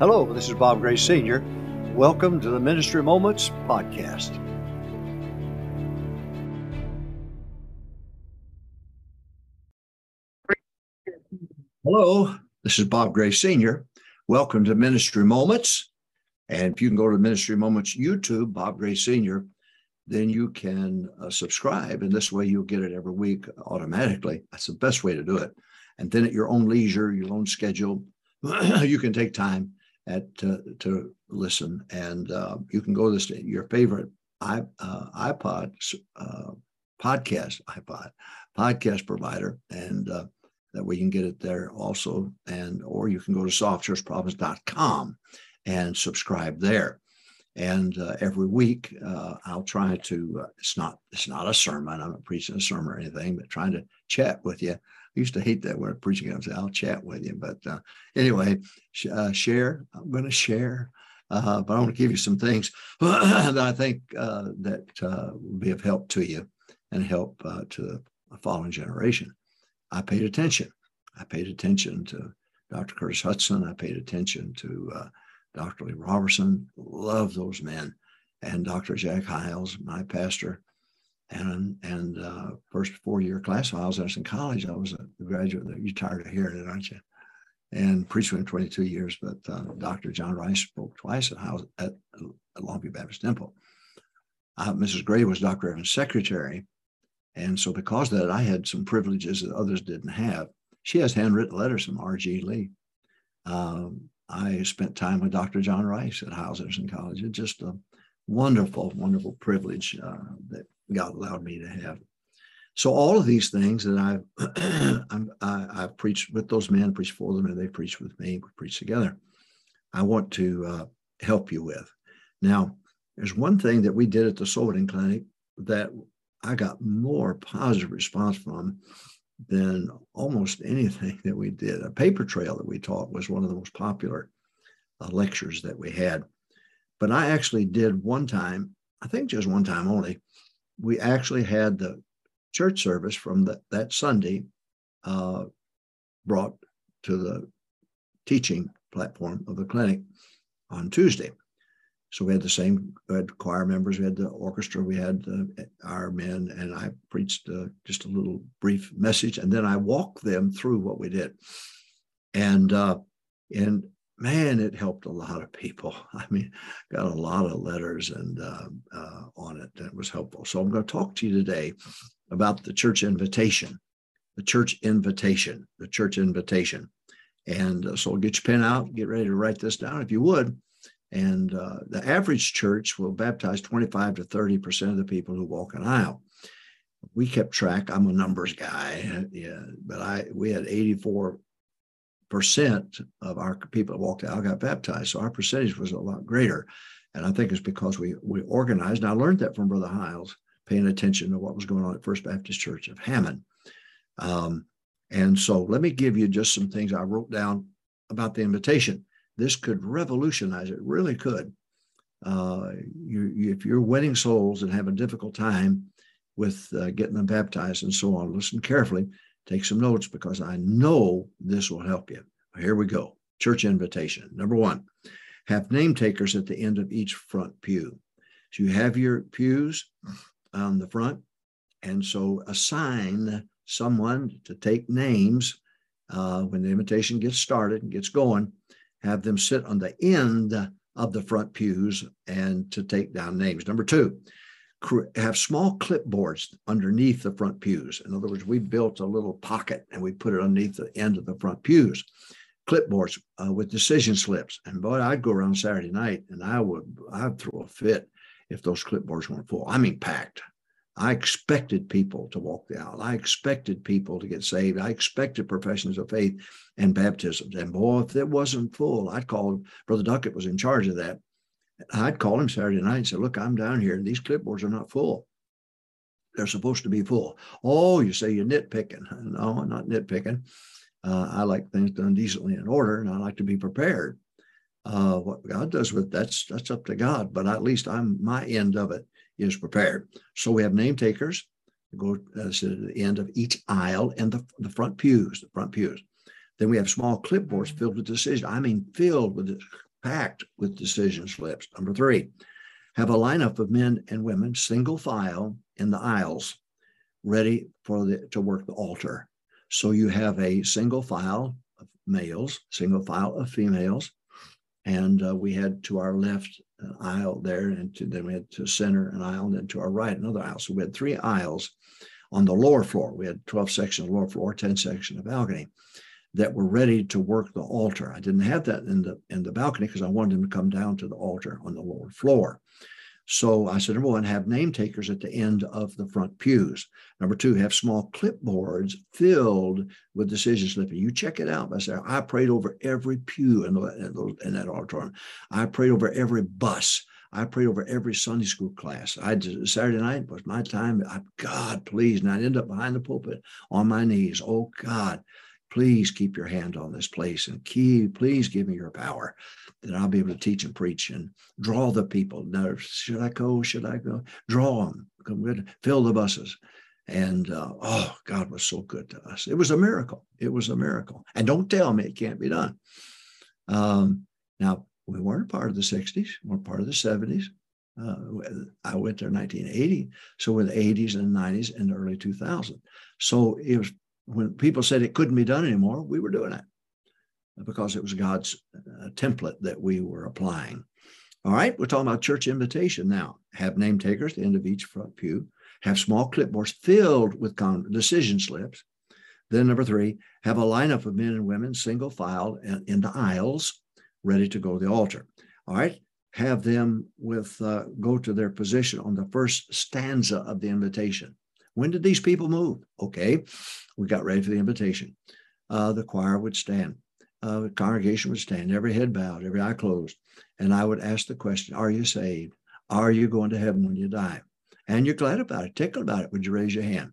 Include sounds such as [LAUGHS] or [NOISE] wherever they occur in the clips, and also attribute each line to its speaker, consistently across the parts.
Speaker 1: Hello, this is Bob Gray Sr. Welcome to the Ministry Moments podcast. Hello, this is Bob Gray Sr. Welcome to Ministry Moments. And if you can go to Ministry Moments YouTube, Bob Gray Sr., then you can uh, subscribe. And this way you'll get it every week automatically. That's the best way to do it. And then at your own leisure, your own schedule, [CLEARS THROAT] you can take time at to, to listen. And uh, you can go to your favorite i uh, iPod uh, podcast iPod podcast provider, and uh, that way you can get it there also. And or you can go to softchurchprovince.com and subscribe there. And uh, every week, uh, I'll try to. it's not. It's not a sermon. I'm not preaching a sermon or anything, but trying to chat with you I used to hate that word preaching. I say, I'll chat with you. But uh, anyway, sh- uh, share. I'm going to share. Uh, but I want to give you some things [CLEARS THROAT] that I think uh, that uh, will be of help to you and help uh, to the following generation. I paid attention. I paid attention to Dr. Curtis Hutson. I paid attention to Dr. Lee Roberson, Love those men. And Dr. Jack Hyles, my pastor, and and uh, first four year class while I was in college, I was a graduate. You're tired of hearing it, aren't you? And preached for 22 years, but uh, Dr. John Rice spoke twice at, house, at, at Longview Baptist Temple. Uh, Mrs. Gray was Dr. Evans' secretary. And so, because of that, I had some privileges that others didn't have. She has handwritten letters from R.G. Lee. Um, I spent time with Dr. John Rice at Hyles Anderson College. It's just a wonderful, wonderful privilege uh, that God allowed me to have. So all of these things that I've [CLEARS THROAT] I, have preached with those men, preached for them, and they preached with me. We preach together. I want to uh, help you with. Now, there's one thing that we did at the soul clinic that I got more positive response from than almost anything [LAUGHS] that we did. A paper trail that we taught was one of the most popular uh, lectures that we had. But I actually did one time, I think just one time only, we actually had the church service from the, that Sunday uh, brought to the teaching platform of the clinic on Tuesday. So we had the same we had choir members, we had the orchestra, we had uh, our men, and I preached uh, just a little brief message, and then I walked them through what we did. And uh, and man, it helped a lot of people. [LAUGHS] I mean, got a lot of letters and uh, uh, on it, that was helpful. So I'm going to talk to you today about the church invitation, the church invitation, the church invitation. And uh, so get your pen out, get ready to write this down if you would. And uh, the average church will baptize 25 to 30 percent of the people who walk an aisle. We kept track. I'm a numbers guy, yeah, but I we had 84 percent of our people that walked out got baptized. So our percentage was a lot greater. And I think it's because we we organized. And I learned that from Brother Hyles, paying attention to what was going on at First Baptist Church of Hammond. Um, and so let me give you just some things I wrote down about the invitation. This could revolutionize it, really could. Uh, you, you, if you're winning souls and have a difficult time with uh, getting them baptized and so on, listen carefully. Take some notes because I know this will help you. Here we go. Church invitation. Number one, have name takers at the end of each front pew. So you have your pews on the front, and so assign someone to take names uh, when the invitation gets started and gets going. Have them sit on the end of the front pews and to take down names. Number two, have small clipboards underneath the front pews. In other words, we built a little pocket and we put it underneath the end of the front pews. Clipboards uh, with decision slips. And boy, I'd go around Saturday night and I would I'd throw a fit if those clipboards weren't full. I mean packed. I expected people to walk the aisle. I expected people to get saved. I expected professions of faith and baptisms. And boy, if it wasn't full, I'd call Brother Duckett was in charge of that. I'd call him Saturday night and say, Look, I'm down here. And these clipboards are not full. They're supposed to be full. Oh, you say you're nitpicking. [LAUGHS] No, I'm not nitpicking. Uh, I like things done decently in order, and I like to be prepared. Uh, what God does with that's that's up to God, but at least I'm my end of it is prepared. So we have name takers go uh, to the end of each aisle and the, the front pews, the front pews. Then we have small clipboards filled with decisions. I mean, filled with packed with decision slips. Number three, have a lineup of men and women, single file in the aisles, ready for the to work the altar. So you have a single file of males, single file of females, and uh, we had to our left an aisle there, and to, then we had to center an aisle, and then to our right another aisle. So we had three aisles on the lower floor. We had 12 sections of lower floor, 10 sections of balcony that were ready to work the altar. I didn't have that in the in the balcony because I wanted them to come down to the altar on the lower floor. So I said, number one, have name takers at the end of the front pews. Number two, have small clipboards filled with decision slipping. You check it out. I said, I prayed over every pew in, the, in that auditorium. I prayed over every bus. I prayed over every Sunday school class. I did, Saturday night was my time. I, God, please. And I'd end up behind the pulpit on my knees. Oh, God, please keep your hand on this place and key, please give me your power that I'll be able to teach and preach and draw the people. Now, should I go? Should I go? Draw them, come with fill the buses. And uh, oh, God was so good to us. It was a miracle. It was a miracle. And don't tell me it can't be done. Um, now, we weren't part of the 60s, we weren't part of the 70s. Uh, I went there in 1980. So, with the 80s and 90s and the early 2000s. So, it was when people said it couldn't be done anymore, we were doing it because it was God's uh, template that we were applying. All right, we're talking about church invitation now. Have name takers at the end of each front pew. Have small clipboards filled with con- decision slips. Then number three, have a lineup of men and women, single file in the aisles, ready to go to the altar. All right, have them with uh, go to their position on the first stanza of the invitation. When did these people move? Okay, we got ready for the invitation. Uh, the choir would stand. Uh, the congregation would stand, every head bowed, every eye closed. And I would ask the question Are you saved? Are you going to heaven when you die? And you're glad about it, tickled about it. Would you raise your hand?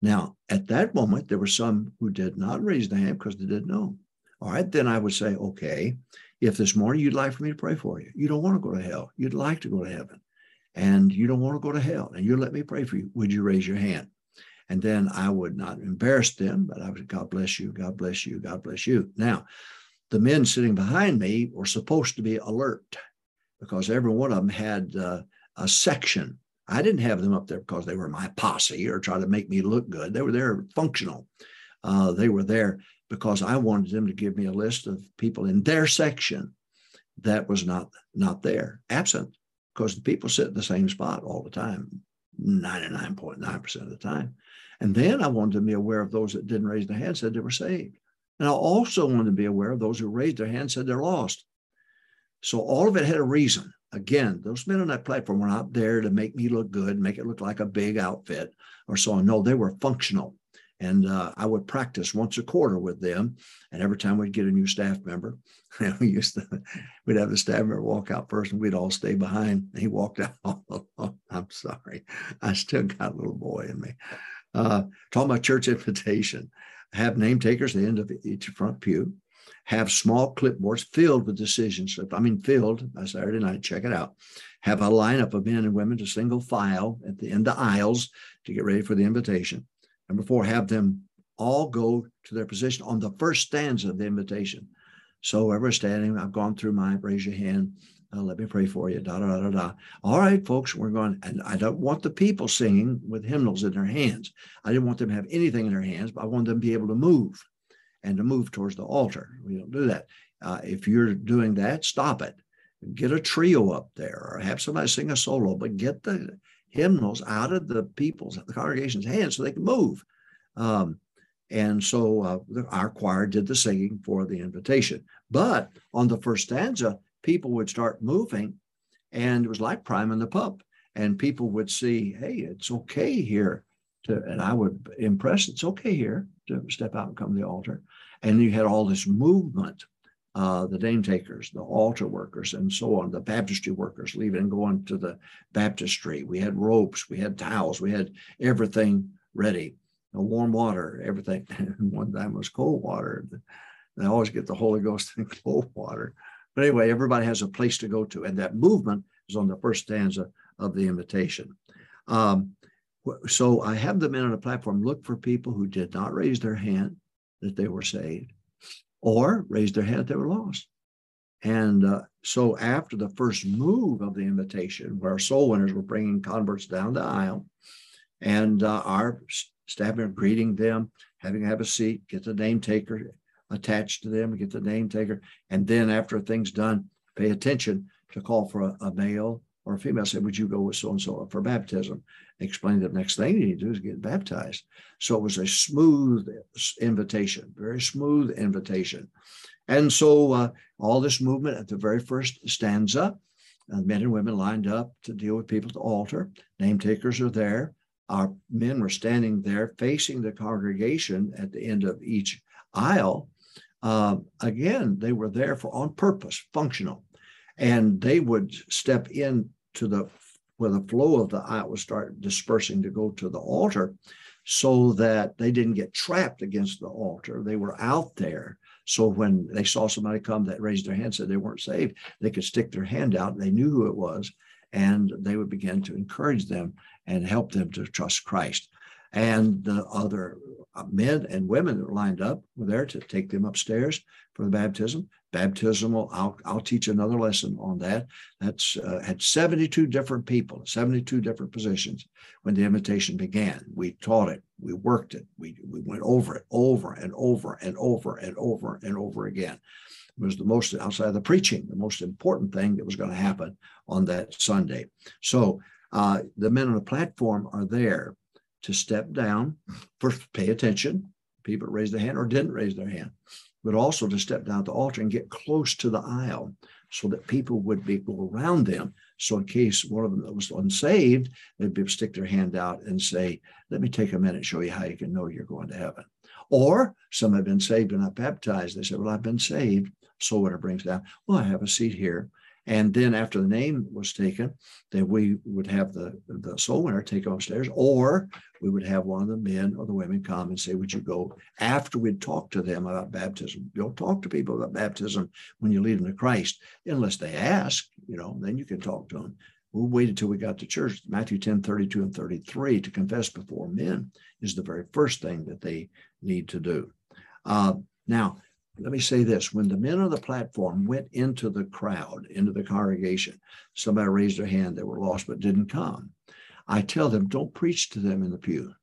Speaker 1: Now, at that moment, there were some who did not raise their hand because they didn't know. All right, then I would say, okay, if this morning you'd like for me to pray for you, you don't want to go to hell, you'd like to go to heaven and you don't want to go to hell and you let me pray for you, would you raise your hand? And then I would not embarrass them, but I would, God bless you, God bless you, God bless you. Now, the men sitting behind me were supposed to be alert because every one of them had uh, a section. I didn't have them up there because they were my posse or try to make me look good. They were there functional. Uh, they were there because I wanted them to give me a list of people in their section that was not not there, absent because the people sit in the same spot all the time, 99.9% of the time. And then I wanted to be aware of those that didn't raise their hand, said they were saved. And I also wanted to be aware of those who raised their hand, said they're lost. So all of it had a reason. Again, those men on that platform were not there to make me look good, make it look like a big outfit or so on. No, they were functional. And uh, I would practice once a quarter with them. And every time we'd get a new staff member, [LAUGHS] we used to, we'd have the staff member walk out first and we'd all stay behind. And he walked out [LAUGHS] all alone. I'm sorry. I still got a little boy in me. Uh, about church [LAUGHS] invitation, have name takers at the end of each front pew, have small clipboards filled with decision slips. I mean, filled by Saturday night. Check it out. Have a lineup of men and women to single file at the end of aisles to get ready for the invitation Number four, have them all go to their position on the first stanza of the invitation. So everybody's standing. I've gone through my raise your hand. Uh, let me pray for you. Da da da da. All right, folks, we're going. And I don't want the people singing with hymnals in their hands. I didn't want them to have anything in their hands, but I want them to be able to move and to move towards the altar. We don't do that. Uh, if you're doing that, stop it. Get a trio up there, or have somebody sing a solo, but get the hymnals out of the people's, the congregation's hands so they can move. Um, and so uh, the, our choir did the singing for the invitation. But on the first stanza, people would start moving, and it was like priming the pump. And people would see, hey, it's okay here to, and I would impress, it's okay here to step out and come to the altar. And you had all this movement uh, the name takers, the altar workers, and so on, the baptistry workers leaving and going to the baptistry. We had ropes, we had towels, we had everything ready. The warm water, everything. [LAUGHS] One time was cold water. They always get the Holy Ghost in [LAUGHS] cold water. But anyway, everybody has a place to go to, and that movement is on the first stanza of the invitation. Um, so I have the men on the platform look for people who did not raise their hand that they were saved or raised their hand they were lost. And uh, so after the first move of the invitation, where soul winners were bringing converts down the aisle, and uh, our staff member greeting them, having to have a seat, get the name taker attached to them, get the name taker, and then after things done, pay attention to call for a, a male or a female. Say, would you go with so and so for baptism? Explain the next thing you need to do is get baptized. So it was a smooth invitation, very smooth invitation. And so uh, all this movement at the very first stanza, uh, men and women lined up to deal with people at the altar. Name takers are there. Our men were standing there facing the congregation at the end of each aisle. Uh, again, they were there for on purpose, functional, and they would step in to the where the flow of the aisle would start dispersing to go to the altar, so that they didn't get trapped against the altar. They were out there so when they saw somebody come that raised their hand, said they weren't saved, they could stick their hand out. They knew who it was, and they would begin to encourage them and help them to trust Christ. And the other men and women that were lined up were there to take them upstairs for the baptism. Baptismal, I'll, I'll teach another lesson on that. That's uh, had 72 different people, 72 different positions when the invitation began. We taught it, we worked it, we, we went over it over and over and over and over and over again. It was the most outside of the preaching, the most important thing that was going to happen on that Sunday. So uh, the men on the platform are there to step down, first pay attention, people raised their hand or didn't raise their hand, but also to step down the altar and get close to the aisle so that people would be go around them. So in case one of them that was unsaved, they'd be able to stick their hand out and say, let me take a minute and show you how you can know you're going to heaven. Or some have been saved and not baptized. They said, well, I've been saved. So what it brings down, well, I have a seat here. And then after the name was taken, then we would have the, the soul winner take upstairs, or we would have one of the men or the women come and say, Would you go after we'd talk to them about baptism? Don't talk to people about baptism when you lead them to Christ, unless they ask, you know, then you can talk to them. We waited till we got to church. Matthew 10, 32 and 33 to confess before men is the very first thing that they need to do. Uh, now, let me say this when the men on the platform went into the crowd, into the congregation, somebody raised their hand, they were lost but didn't come. I tell them, don't preach to them in the pew.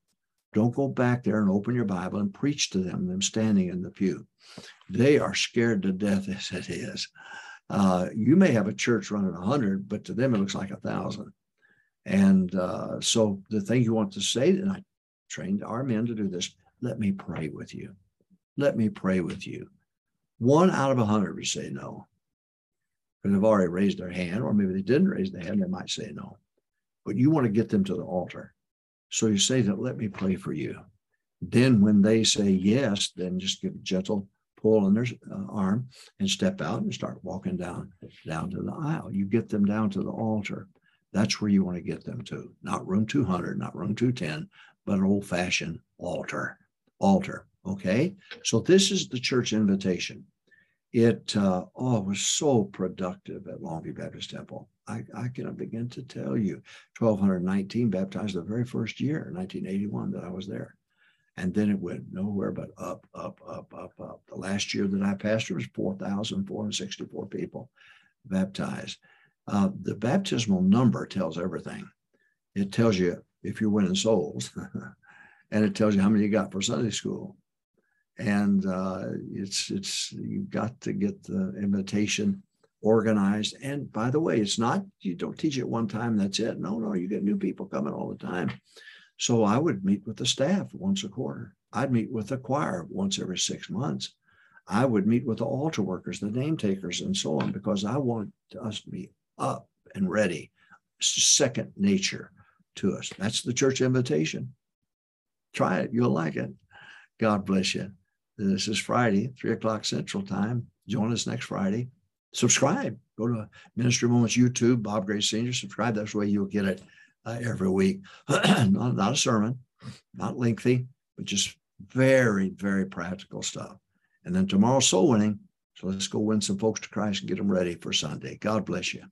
Speaker 1: Don't go back there and open your Bible and preach to them, them standing in the pew. They are scared to death [LAUGHS] as it is. Uh, you may have a church running a hundred, but to them it looks like a thousand. And uh, so the thing you want to say, and I trained our men to do this, let me pray with you. Let me pray with you. One out of a hundred would say no. Because they've already raised their hand, or maybe they didn't raise their hand, they might say no. But you want to get them to the altar. So you say that, let me pray for you. Then when they say yes, then just give a gentle pull on their uh, arm and step out and start walking down down to the aisle. You get them down to the altar. That's where you want to get them to. Not room 200, not room 210, but an old fashioned altar. Altar. Okay. So this is the church invitation it uh, oh it was so productive at Longview Baptist Temple. I, I cannot begin to tell you. 1,219 baptized the very first year, 1981, that I was there. And then it went nowhere but up, up, up, up, up. The last year that I pastored was 4,464 people baptized. Uh, the baptismal number tells everything. It tells you if you're winning souls, [LAUGHS] and it tells you how many you got for Sunday school and uh, it's it's you've got to get the invitation organized. And by the way, it's not you don't teach it one time. That's it. No, no, you get new people coming all the time. So I would meet with the staff once a quarter. I'd meet with the choir once every six months. I would meet with the altar workers, the name takers, and so on, because I want us to be up and ready. Second nature to us. That's the church invitation. Try it. You'll like it. God bless you. This is Friday, three o'clock Central Time. Join us next Friday. Subscribe. Go to Ministry Moments YouTube, Bob Gray Senior. Subscribe. That's the way you'll get it uh, every week. [CLEARS THROAT] not, not a sermon, not lengthy, but just very, very practical stuff. And then tomorrow, soul winning. So let's go win some folks to Christ and get them ready for Sunday. God bless you.